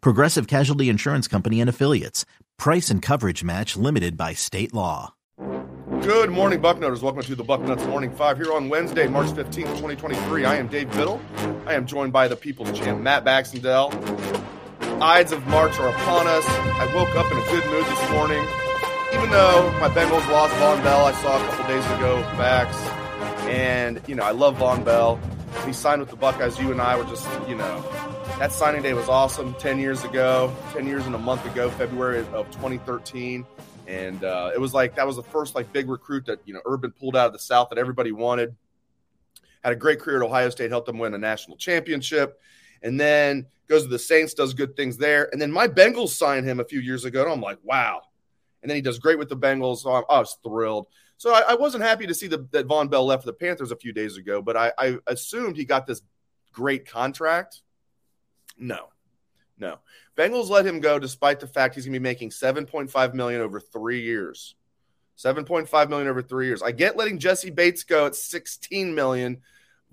Progressive Casualty Insurance Company and Affiliates. Price and coverage match limited by state law. Good morning, Bucknutters. Welcome to the Bucknuts Morning Five here on Wednesday, March 15th, 2023. I am Dave Biddle. I am joined by the People's Champ, Matt Baxendell. Ides of March are upon us. I woke up in a good mood this morning. Even though my Bengals lost Vonn Bell, I saw a couple days ago, Bax. And, you know, I love Vonn Bell. He signed with the Buckeyes. You and I were just, you know, that signing day was awesome 10 years ago, 10 years and a month ago, February of 2013. And uh, it was like that was the first like big recruit that, you know, Urban pulled out of the South that everybody wanted. Had a great career at Ohio State, helped them win a national championship. And then goes to the Saints, does good things there. And then my Bengals signed him a few years ago. And I'm like, wow. And then he does great with the Bengals. So I'm, I was thrilled. So I, I wasn't happy to see the, that Vonn Bell left the Panthers a few days ago, but I, I assumed he got this great contract. No, no. Bengals let him go despite the fact he's going to be making 7.5 million over three years. 7.5 million over three years. I get letting Jessie Bates go at 16 million.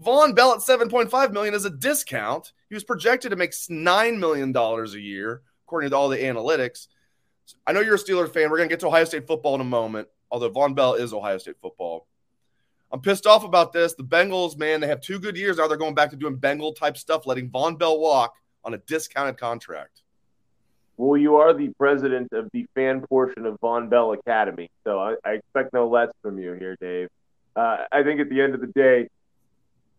Vonn Bell at 7.5 million is a discount. He was projected to make nine million dollars a year, according to all the analytics. I know you're a Steeler fan. We're going to get to Ohio State football in a moment although Vonn Bell is Ohio State football. I'm pissed off about this. The Bengals, man, they have two good years now. They're going back to doing Bengal type stuff, letting Vonn Bell walk on a discounted contract. Well, you are the president of the fan portion of Vonn Bell Academy, so I, I expect no less from you here, Dave. Uh, I think at the end of the day,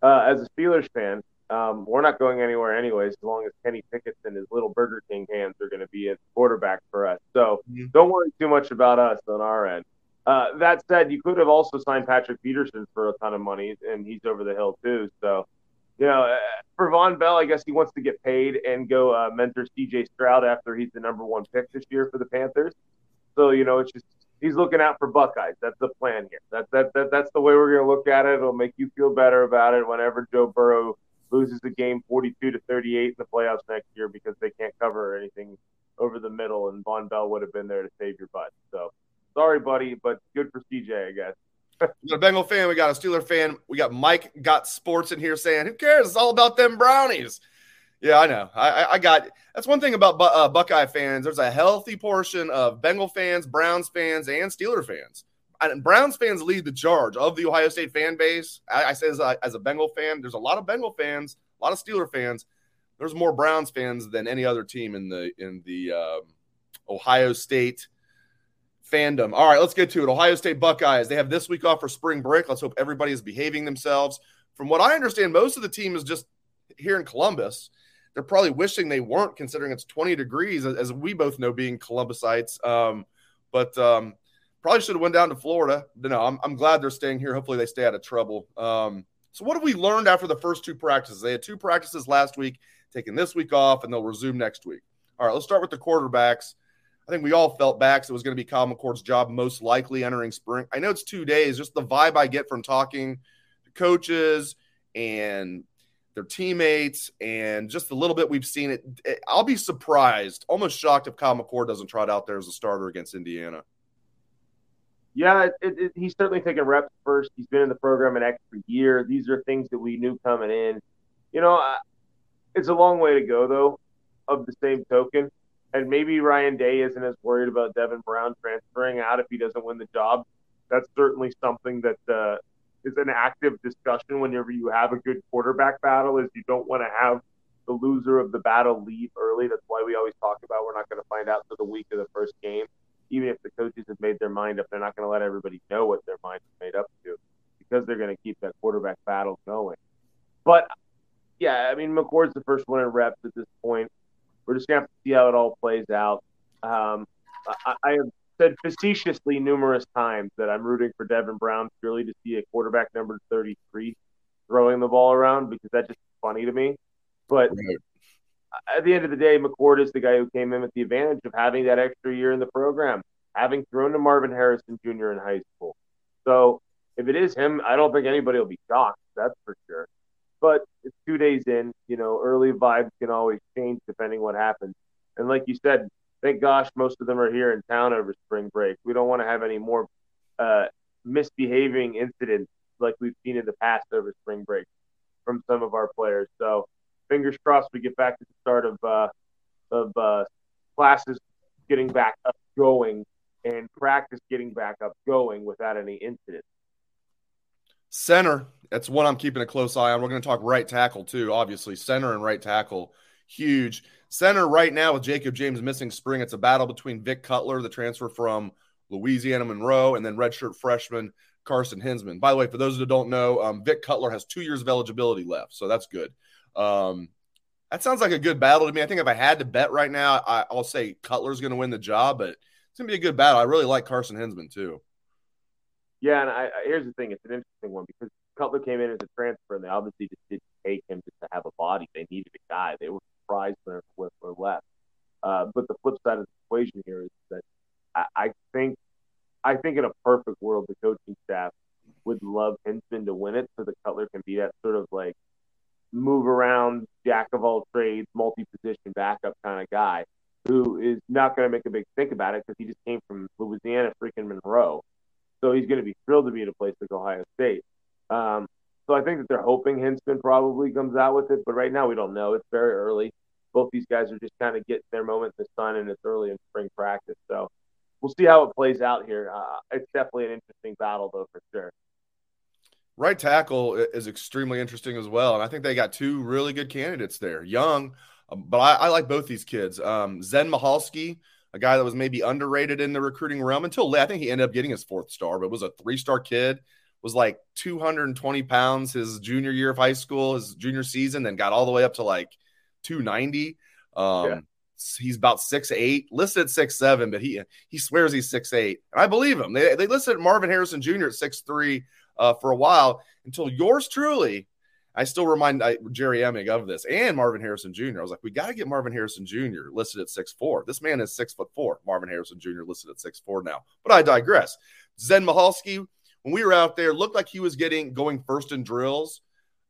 uh, as a Steelers fan, um, we're not going anywhere anyways, as long as Kenny Pickett and his little Burger King hands are going to be at quarterback for us. So mm-hmm. don't worry too much about us on our end. Uh, that said, you could have also signed Patrick Peterson for a ton of money, and he's over the hill too. So, you know, uh, for Vonn Bell, I guess he wants to get paid and go uh, mentor C.J. Stroud after he's the number one pick this year for the Panthers. So, you know, it's just he's looking out for Buckeyes. That's the plan here. That, that, that that's the way we're going to look at it. It'll make you feel better about it whenever Joe Burrow loses the game 42 to 38 in the playoffs next year because they can't cover anything over the middle, and Vonn Bell would have been there to save your butt. So Sorry, buddy, but good for CJ, I guess. we got a Bengal fan, we got a Steeler fan, we got Mike got sports in here saying, "Who cares? It's all about them brownies." Yeah, I know. I, I got that's one thing about uh, Buckeye fans. There's a healthy portion of Bengal fans, Browns fans, and Steeler fans. And Browns fans lead the charge of the Ohio State fan base. I, I say as a, as a Bengal fan, there's a lot of Bengal fans, a lot of Steeler fans. There's more Browns fans than any other team in the in the um, Ohio State fandom. All right, let's get to it. Ohio State Buckeyes. They have this week off for spring break. Let's hope everybody is behaving themselves. From what I understand, most of the team is just here in Columbus. They're probably wishing they weren't, considering it's 20 degrees, as we both know, being Columbusites. Um, but um, probably should have went down to Florida. No, I'm, I'm glad they're staying here. Hopefully, they stay out of trouble. Um, so, what have we learned after the first two practices? They had two practices last week, taking this week off, and they'll resume next week. All right, let's start with the quarterbacks. I think we all felt back so it was going to be Kyle McCord's job most likely entering spring. I know it's two days, just the vibe I get from talking to coaches and their teammates and just a little bit we've seen it, it I'll be surprised, almost shocked if Kyle McCord doesn't trot out there as a starter against Indiana. Yeah, it, it, he's certainly taking reps first. He's been in the program an extra year. These are things that we knew coming in. You know, it's a long way to go, though, of the same token and maybe Ryan Day isn't as worried about Devin Brown transferring out if he doesn't win the job. That's certainly something that uh, is an active discussion whenever you have a good quarterback battle. Is you don't want to have the loser of the battle leave early. That's why we always talk about we're not going to find out until the week of the first game. Even if the coaches have made their mind up, they're not going to let everybody know what their mind is made up to because they're going to keep that quarterback battle going. But yeah, I mean, McCord's the first one in reps at this point. We're just going to have to see how it all plays out. Um, I, I have said facetiously numerous times that I'm rooting for Devin Brown purely to see a quarterback number 33 throwing the ball around because that's just funny to me. But right. at the end of the day, McCord is the guy who came in with the advantage of having that extra year in the program, having thrown to Marvin Harrison Jr. in high school. So if it is him, I don't think anybody will be shocked. That's for sure. Two days in. You know, early vibes can always change depending what happens. And like you said, thank gosh most of them are here in town over spring break. We don't want to have any more uh, misbehaving incidents like we've seen in the past over spring break from some of our players. So fingers crossed we get back to the start of uh, of uh, classes getting back up going and practice getting back up going without any incidents. Center, that's one I'm keeping a close eye on. We're going to talk right tackle too, obviously. Center and right tackle, huge. Center right now with Jacob James missing spring. It's a battle between Vic Cutler, the transfer from Louisiana Monroe, and then redshirt freshman Carson Hinzman. By the way, for those that don't know, um, Vic Cutler has two years of eligibility left, so that's good. Um, that sounds like a good battle to me. I think if I had to bet right now, I, will say Cutler's going to win the job, but it's going to be a good battle. I really like Carson Hinzman too. Yeah, and I, I, here's the thing: it's an interesting one because Cutler came in as a transfer, and they obviously just didn't take him just to have a body. They needed a guy. They were surprised when were left. Uh, but the flip side of the equation here is that I, I think I think in a perfect world, the coaching staff would love Hinzman to win it so that Cutler can be that sort of like move around, jack of all trades, multi position backup kind of guy who is not going to make a big think about it because he just came from Louisiana. So he's going to be thrilled to be at a place like Ohio State. Um, so I think that they're hoping Hinzman probably comes out with it, but right now we don't know. It's very early. Both these guys are just kind of getting their moment in the sun, and it's early in spring practice. So we'll see how it plays out here. Uh, it's definitely an interesting battle, though, for sure. Right tackle is extremely interesting as well, and I think they got two really good candidates there. Young, um, but I, I like both these kids. Um, Zen Michalski, a guy that was maybe underrated in the recruiting realm until I think he ended up getting his fourth star, but was a three-star kid. Was like 220 pounds his junior year of high school, his junior season, then got all the way up to like 290. Um, yeah he's about six eight, listed six seven, but he he swears he's six eight. And I believe him. They they listed Marvin Harrison Jr. at six three uh, for a while until yours truly. I still remind I, Jerry Emig of this and Marvin Harrison Jr. I was like, we got to get Marvin Harrison Jr. listed at six four. This man is six foot four. Marvin Harrison Jr. listed at six four now. But I digress. Zen Michalski, when we were out there, looked like he was getting going first in drills.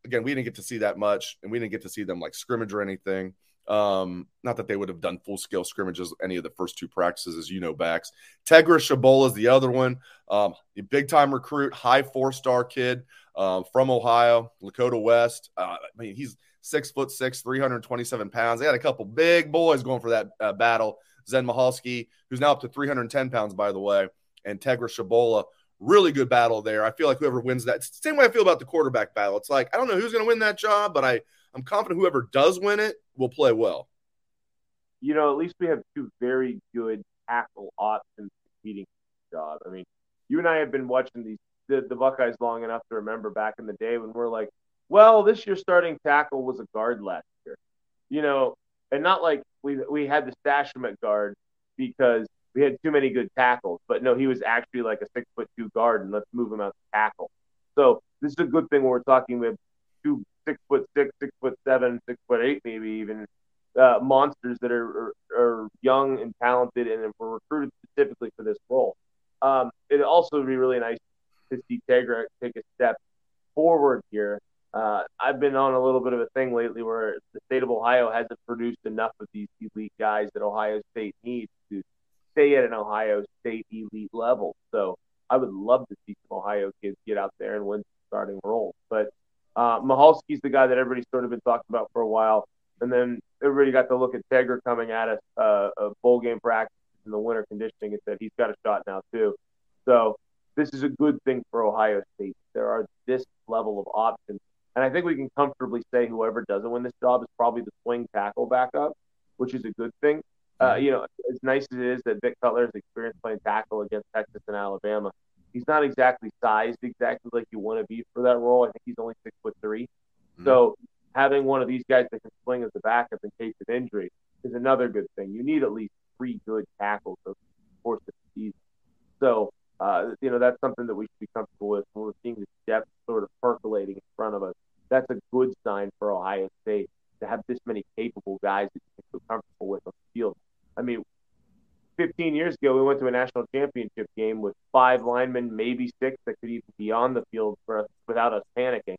Again, we didn't get to see that much, and we didn't get to see them like scrimmage or anything. Um, not that they would have done full scale scrimmages any of the first two practices, as you know, Bax. Tegra Tshabola is the other one. Um, a big time recruit, high four star kid um, from Ohio, Lakota West. Uh, I mean, he's six foot six, 327 pounds. They had a couple big boys going for that uh, battle. Zen Michalski, who's now up to 310 pounds, by the way, and Tegra Tshabola. Really good battle there. I feel like whoever wins that, same way I feel about the quarterback battle. It's like, I don't know who's going to win that job, but I, I'm confident whoever does win it will play well. You know, at least we have two very good tackle options competing for the job. I mean, you and I have been watching these the, the Buckeyes long enough to remember back in the day when we're like, well, this year starting tackle was a guard last year, you know, and not like we we had to stash him at guard because we had too many good tackles, but no, he was actually like a six foot two guard, and let's move him out to tackle. So this is a good thing when we're talking with two six foot six, six foot seven, six foot eight, maybe even uh, monsters that are, are, are young and talented and were recruited specifically for this role. Um, it also be really nice to see Tegra take a step forward here. Uh, I've been on a little bit of a thing lately where the state of Ohio hasn't produced enough of these elite guys that Ohio State needs to stay at an Ohio State elite level. So I would love to see some Ohio kids get out there and win starting roles. But uh, Michalski's the guy that everybody's sort of been talking about for a while. And then everybody got to look at Tegra coming at us, uh, a bowl game practice in the winter conditioning and said he's got a shot now too. So this is a good thing for Ohio State. There are this level of options. And I think we can comfortably say whoever doesn't win this job is probably the swing tackle backup, which is a good thing. Uh, you know, as nice as it is that Vic Cutler is experienced playing tackle against Texas and Alabama, he's not exactly sized exactly like you want to be for that role. I think he's only six foot 3 mm-hmm. So having one of these guys that can swing as a backup in case of injury is another good thing. You need at least three good tackles over the course of the season. So, uh, you know, that's something that we should be comfortable with when we're seeing this depth sort of percolating in front of us. That's a good sign for Ohio State to have this many capable guys that you can feel comfortable with on the field. I mean, 15 years ago, we went to a national championship game with five linemen, maybe six, that could even be on the field for us without us panicking.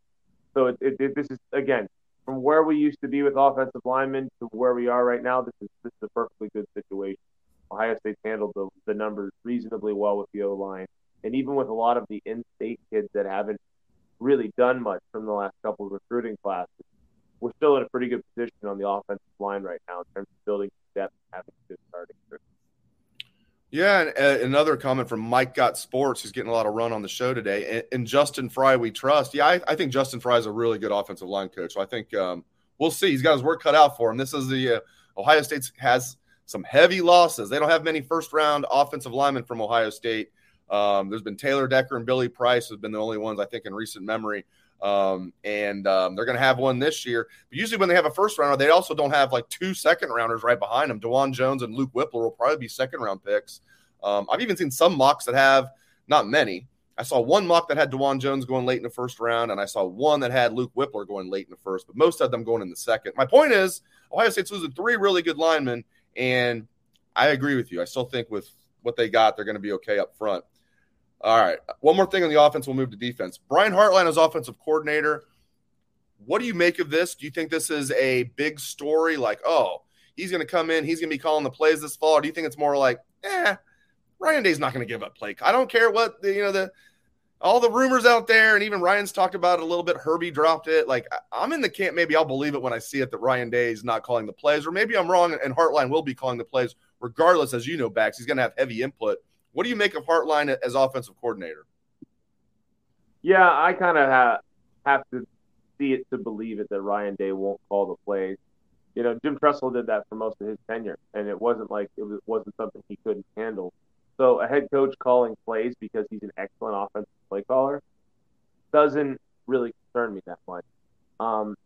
So it, it, it, this is again from where we used to be with offensive linemen to where we are right now. This is this is a perfectly good situation. Ohio State's handled the, the numbers reasonably well with the O line, and even with a lot of the in-state kids that haven't really done much from the last couple of recruiting classes, we're still in a pretty good position on the offensive line right now in terms of building depth and having good starting. Yeah, and uh, another comment from Mike Got Sports, who's getting a lot of run on the show today. And, and Justin Frye, we trust. Yeah, I, I, think Justin Frye is a really good offensive line coach. So I think um, we'll see. He's got his work cut out for him. This is the uh, Ohio State has some heavy losses. They don't have many first round offensive linemen from Ohio State. Um, there's been Taylor Decker and Billy Price have been the only ones I think in recent memory. Um, and um, they're going to have one this year. But usually, when they have a first rounder, they also don't have like two second rounders right behind them. Dawand Jones and Luke Wypler will probably be second round picks. Um, I've even seen some mocks that have not many. I saw one mock that had Dawand Jones going late in the first round, and I saw one that had Luke Wypler going late in the first, but most of them going in the second. My point is, Ohio State's losing three really good linemen, and I agree with you. I still think with what they got, they're going to be okay up front. All right. One more thing on the offense, we'll move to defense. Brian Hartline is offensive coordinator. What do you make of this? Do you think this is a big story? Like, oh, he's going to come in, he's going to be calling the plays this fall? Or do you think it's more like, eh, Ryan Day's not going to give up play. I don't care what the, you know the all the rumors out there, and even Ryan's talked about it a little bit. Herbie dropped it. Like I'm in the camp. Maybe I'll believe it when I see it that Ryan Day is not calling the plays, or maybe I'm wrong and Hartline will be calling the plays regardless. As you know, Bax, he's going to have heavy input. What do you make of Hartline as offensive coordinator? Yeah, I kind of have have to see it to believe it that Ryan Day won't call the plays. You know, Jim Tressel did that for most of his tenure, and it wasn't like it was, wasn't something he couldn't handle. So a head coach calling plays because he's an excellent offensive play caller doesn't really concern me that much. Um,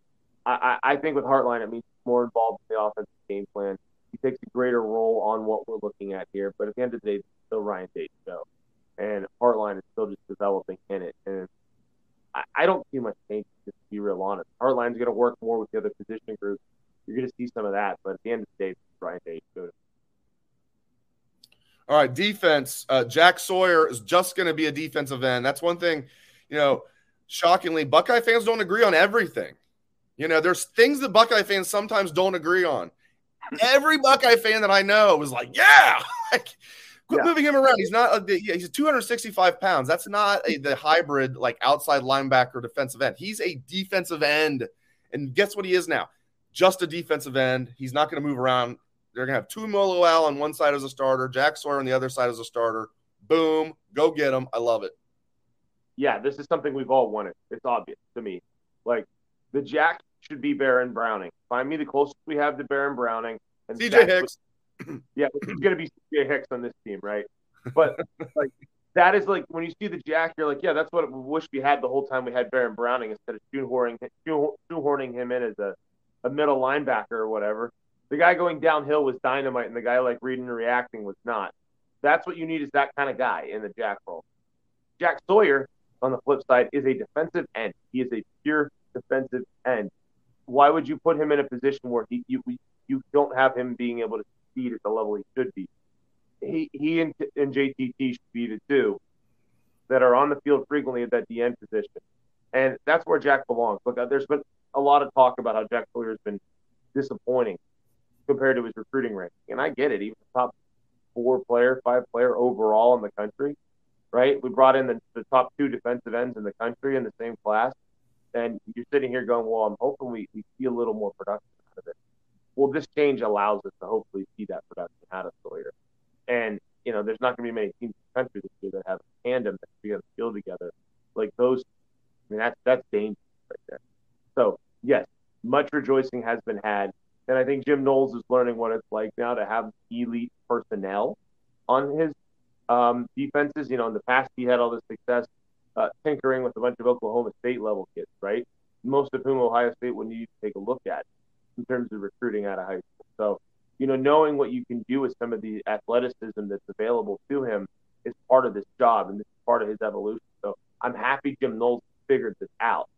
I, I think with Hartline, it means more involved in the offensive game plan. He takes a greater role on what we're looking at here. But at the end of the day, it's still Ryan Day's show. And Hartline is still just developing in it. And I, I don't see much change, just to be real honest. Hartline's going to work more with the other position groups. You're going to see some of that. But at the end of the day, it's Ryan Day's show. All right, defense. Uh, Jack Sawyer is just going to be a defensive end. That's one thing, you know, shockingly, Buckeye fans don't agree on everything. You know, there's things that Buckeye fans sometimes don't agree on. Every Buckeye fan that I know was like, yeah, like, quit yeah. moving him around. He's not, a, he's 265 pounds. That's not a, the hybrid, like outside linebacker defensive end. He's a defensive end. And guess what he is now? Just a defensive end. He's not going to move around they're going to have Tuimoloau on one side as a starter, Jack Sawyer on the other side as a starter. Boom, go get them. I love it. Yeah, this is something we've all wanted. It's obvious to me. Like the Jack should be Baron Browning. Find me the closest we have to Baron Browning. And CJ Hicks. yeah, it's going to be CJ Hicks on this team, right? But like that is like when you see the Jack, you're like, yeah, that's what we wish we had the whole time we had Baron Browning instead of shoehorning shoehorning him in as a, a middle linebacker or whatever the guy going downhill was dynamite, and the guy like reading and reacting was not. That's what you need is that kind of guy in the Jack role. Jack Sawyer, on the flip side, is a defensive end. He is a pure defensive end. Why would you put him in a position where he you you don't have him being able to succeed at the level he should be? He he and, and JTT should be the two that are on the field frequently at that DN position, and that's where Jack belongs. Look, uh, there's been a lot of talk about how Jack Sawyer has been disappointing compared to his recruiting ranking. And I get it. He was top four player, five player overall in the country, right? We brought in the, the top two defensive ends in the country in the same class. And you're sitting here going, well, I'm hoping we, we see a little more production out of it. Well, this change allows us to hopefully see that production out of Sawyer. And, you know, there's not going to be many teams in the country this year that have a tandem that can the field together. Like those, I mean, that's, that's dangerous right there. So, yes, much rejoicing has been had. And I think Jim Knowles is learning what it's like now to have elite personnel on his um, defenses. You know, in the past, he had all this success uh, tinkering with a bunch of Oklahoma State level kids, right? Most of whom Ohio State would need to take a look at in terms of recruiting out of high school. So, you know, knowing what you can do with some of the athleticism that's available to him is part of this job and this is part of his evolution. So I'm happy Jim Knowles figured this out,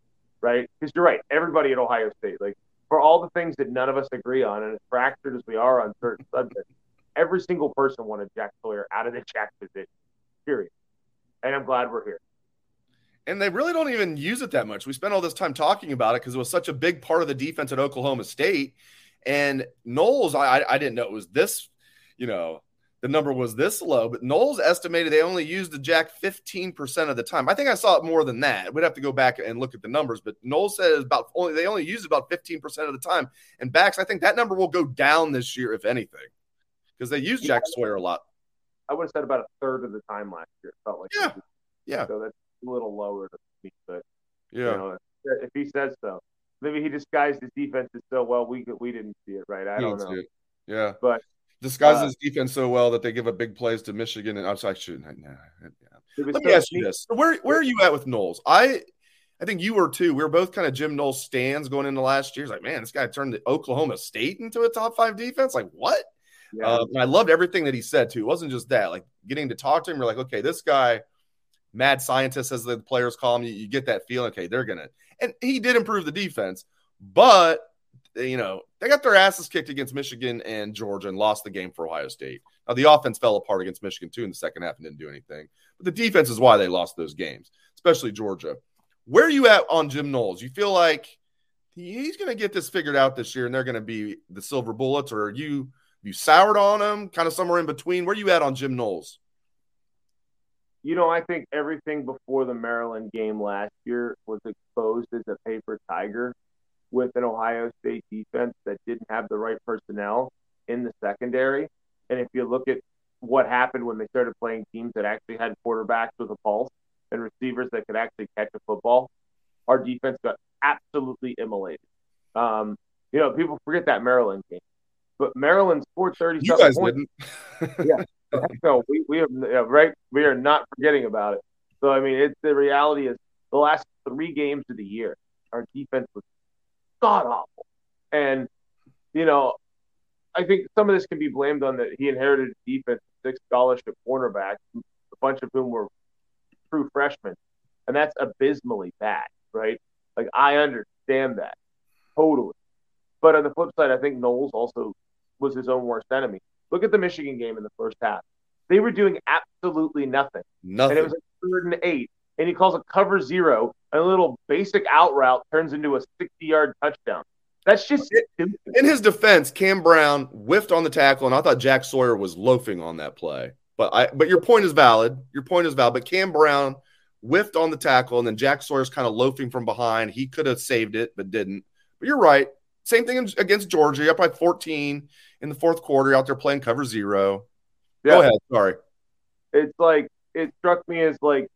right? Because you're right, everybody at Ohio State, like for all the things that none of us agree on, and as fractured as we are on certain subjects, every single person wanted Jack Sawyer out of the jack position, period. And I'm glad we're here. And they really don't even use it that much. We spent all this time talking about it because it was such a big part of the defense at Oklahoma State. And Knowles, I, I didn't know it was this, you know, the number was this low, but Knowles estimated they only used the jack 15% of the time. I think I saw it more than that. We'd have to go back and look at the numbers, but Knowles said about only they only used about 15% of the time. And Bax, I think that number will go down this year, if anything, because they use Jack Sawyer a lot. I would have said about a third of the time last year. It felt like yeah, yeah. So that's a little lower to me, but yeah, you know, if he says so, maybe he disguised his defenses so well we we didn't see it right. I don't know. Yeah, but disguises uh, defense so well that they give up big plays to Michigan. And I'm sorry, I shouldn't. Nah. Let me ask you this: where where are you at with Knowles? I I think you were too. We were both kind of Jim Knowles stands going into last year. It's like, man, this guy turned the Oklahoma State into a top five defense. Like, what? Yeah. Uh, I loved everything that he said too. It wasn't just that. Like getting to talk to him, you're like, okay, this guy, mad scientist, as the players call him. You, you get that feeling. Okay, they're gonna. And he did improve the defense, but you know, they got their asses kicked against Michigan and Georgia and lost the game for Ohio State. Now, the offense fell apart against Michigan too in the second half and didn't do anything. But the defense is why they lost those games, especially Georgia. Where are you at on Jim Knowles? You feel like he's going to get this figured out this year and they're going to be the silver bullets, or you you soured on him, kind of somewhere in between? Where are you at on Jim Knowles? You know, I think everything before the Maryland game last year was exposed as a paper tiger with an Ohio State defense that didn't have the right personnel in the secondary. And if you look at what happened when they started playing teams that actually had quarterbacks with a pulse and receivers that could actually catch a football, our defense got absolutely immolated. Um, you know, people forget that Maryland game, but Maryland scored 30 You guys points. didn't. yeah. No, we, we have, right. We are not forgetting about it. So, I mean, it's the reality is the last three games of the year, our defense was god awful. And, you know, I think some of this can be blamed on that he inherited a defense, six scholarship cornerbacks, a bunch of whom were true freshmen. And that's abysmally bad, right? Like, I understand that totally. But on the flip side, I think Knowles also was his own worst enemy. Look at the Michigan game in the first half. They were doing absolutely nothing. Nothing. And it was like third and eight and he calls a cover zero, and a little basic out route turns into a 60 yard touchdown. That's just in his defense. Cam Brown whiffed on the tackle, and I thought Jack Sawyer was loafing on that play. But I, but your point is valid. Your point is valid. But Cam Brown whiffed on the tackle, and then Jack Sawyer's kind of loafing from behind. He could have saved it, but didn't. But you're right. Same thing against Georgia. Up by 14 in the fourth quarter, out there playing cover zero. Yeah. Go ahead. Sorry. It's like it struck me as like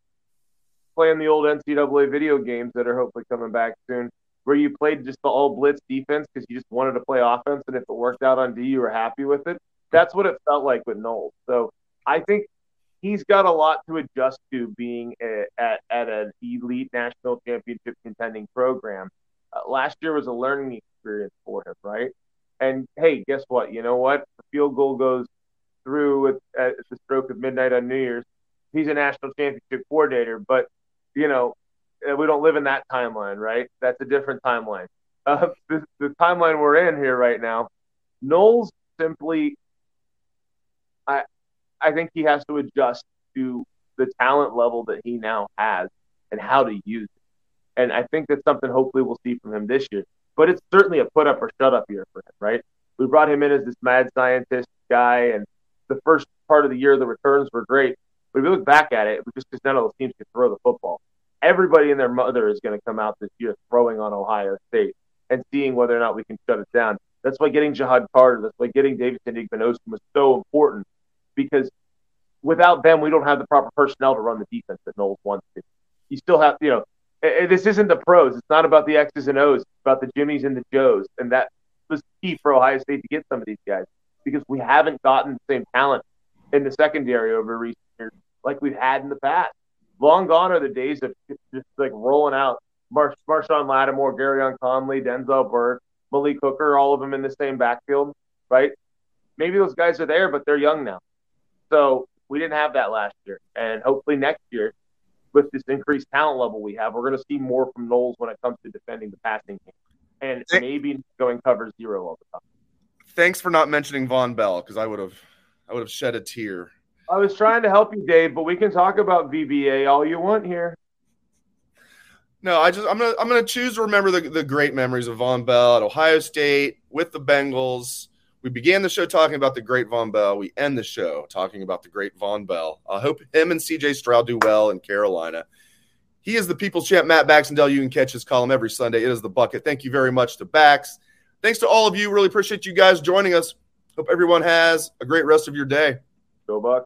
playing the old NCAA video games that are hopefully coming back soon, where you played just the all blitz defense because you just wanted to play offense, and if it worked out on D, you were happy with it. That's what it felt like with Knowles. So I think he's got a lot to adjust to being a, at at an elite national championship contending program. Uh, last year was a learning experience for him, right? And hey, guess what? You know what? The field goal goes through at, at the stroke of midnight on New Year's. He's a national championship coordinator, but you know, we don't live in that timeline, right? That's a different timeline. Uh, the, the timeline we're in here right now, Knowles simply, I, I think he has to adjust to the talent level that he now has and how to use it. And I think that's something hopefully we'll see from him this year. But it's certainly a put up or shut up year for him, right? We brought him in as this mad scientist guy, and the first part of the year the returns were great. But if you look back at it, it was just because none of those teams could throw the football. Everybody and their mother is going to come out this year throwing on Ohio State and seeing whether or not we can shut it down. That's why getting Ja'Had Carter, that's why getting Davidson Igbinosun was so important because without them, we don't have the proper personnel to run the defense that Knowles wants to. You still have, you know, this isn't the pros. It's not about the X's and O's. It's about the Jimmies and the Joes, and that was key for Ohio State to get some of these guys because we haven't gotten the same talent in the secondary over recent like we've had in the past. Long gone are the days of just like rolling out Mar- Marshon Lattimore, Gareon Conley, Denzel Burke, Malik Hooker, all of them in the same backfield, right? Maybe those guys are there, but they're young now. So we didn't have that last year. And hopefully next year, with this increased talent level we have, we're going to see more from Knowles when it comes to defending the passing game. And maybe going cover zero all the time. Thanks for not mentioning Vonn Bell because I would have I would have shed a tear. I was trying to help you, Dave, but we can talk about VBA all you want here. No, I just I'm gonna I'm gonna choose to remember the, the great memories of Vonn Bell at Ohio State with the Bengals. We began the show talking about the great Vonn Bell. We end the show talking about the great Vonn Bell. I hope him and CJ Stroud do well in Carolina. He is the people's champ, Matt Baxendell. You can catch his column every Sunday. It is the bucket. Thank you very much to Bax. Thanks to all of you. Really appreciate you guys joining us. Hope everyone has a great rest of your day. Go Buck.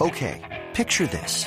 Okay, picture this.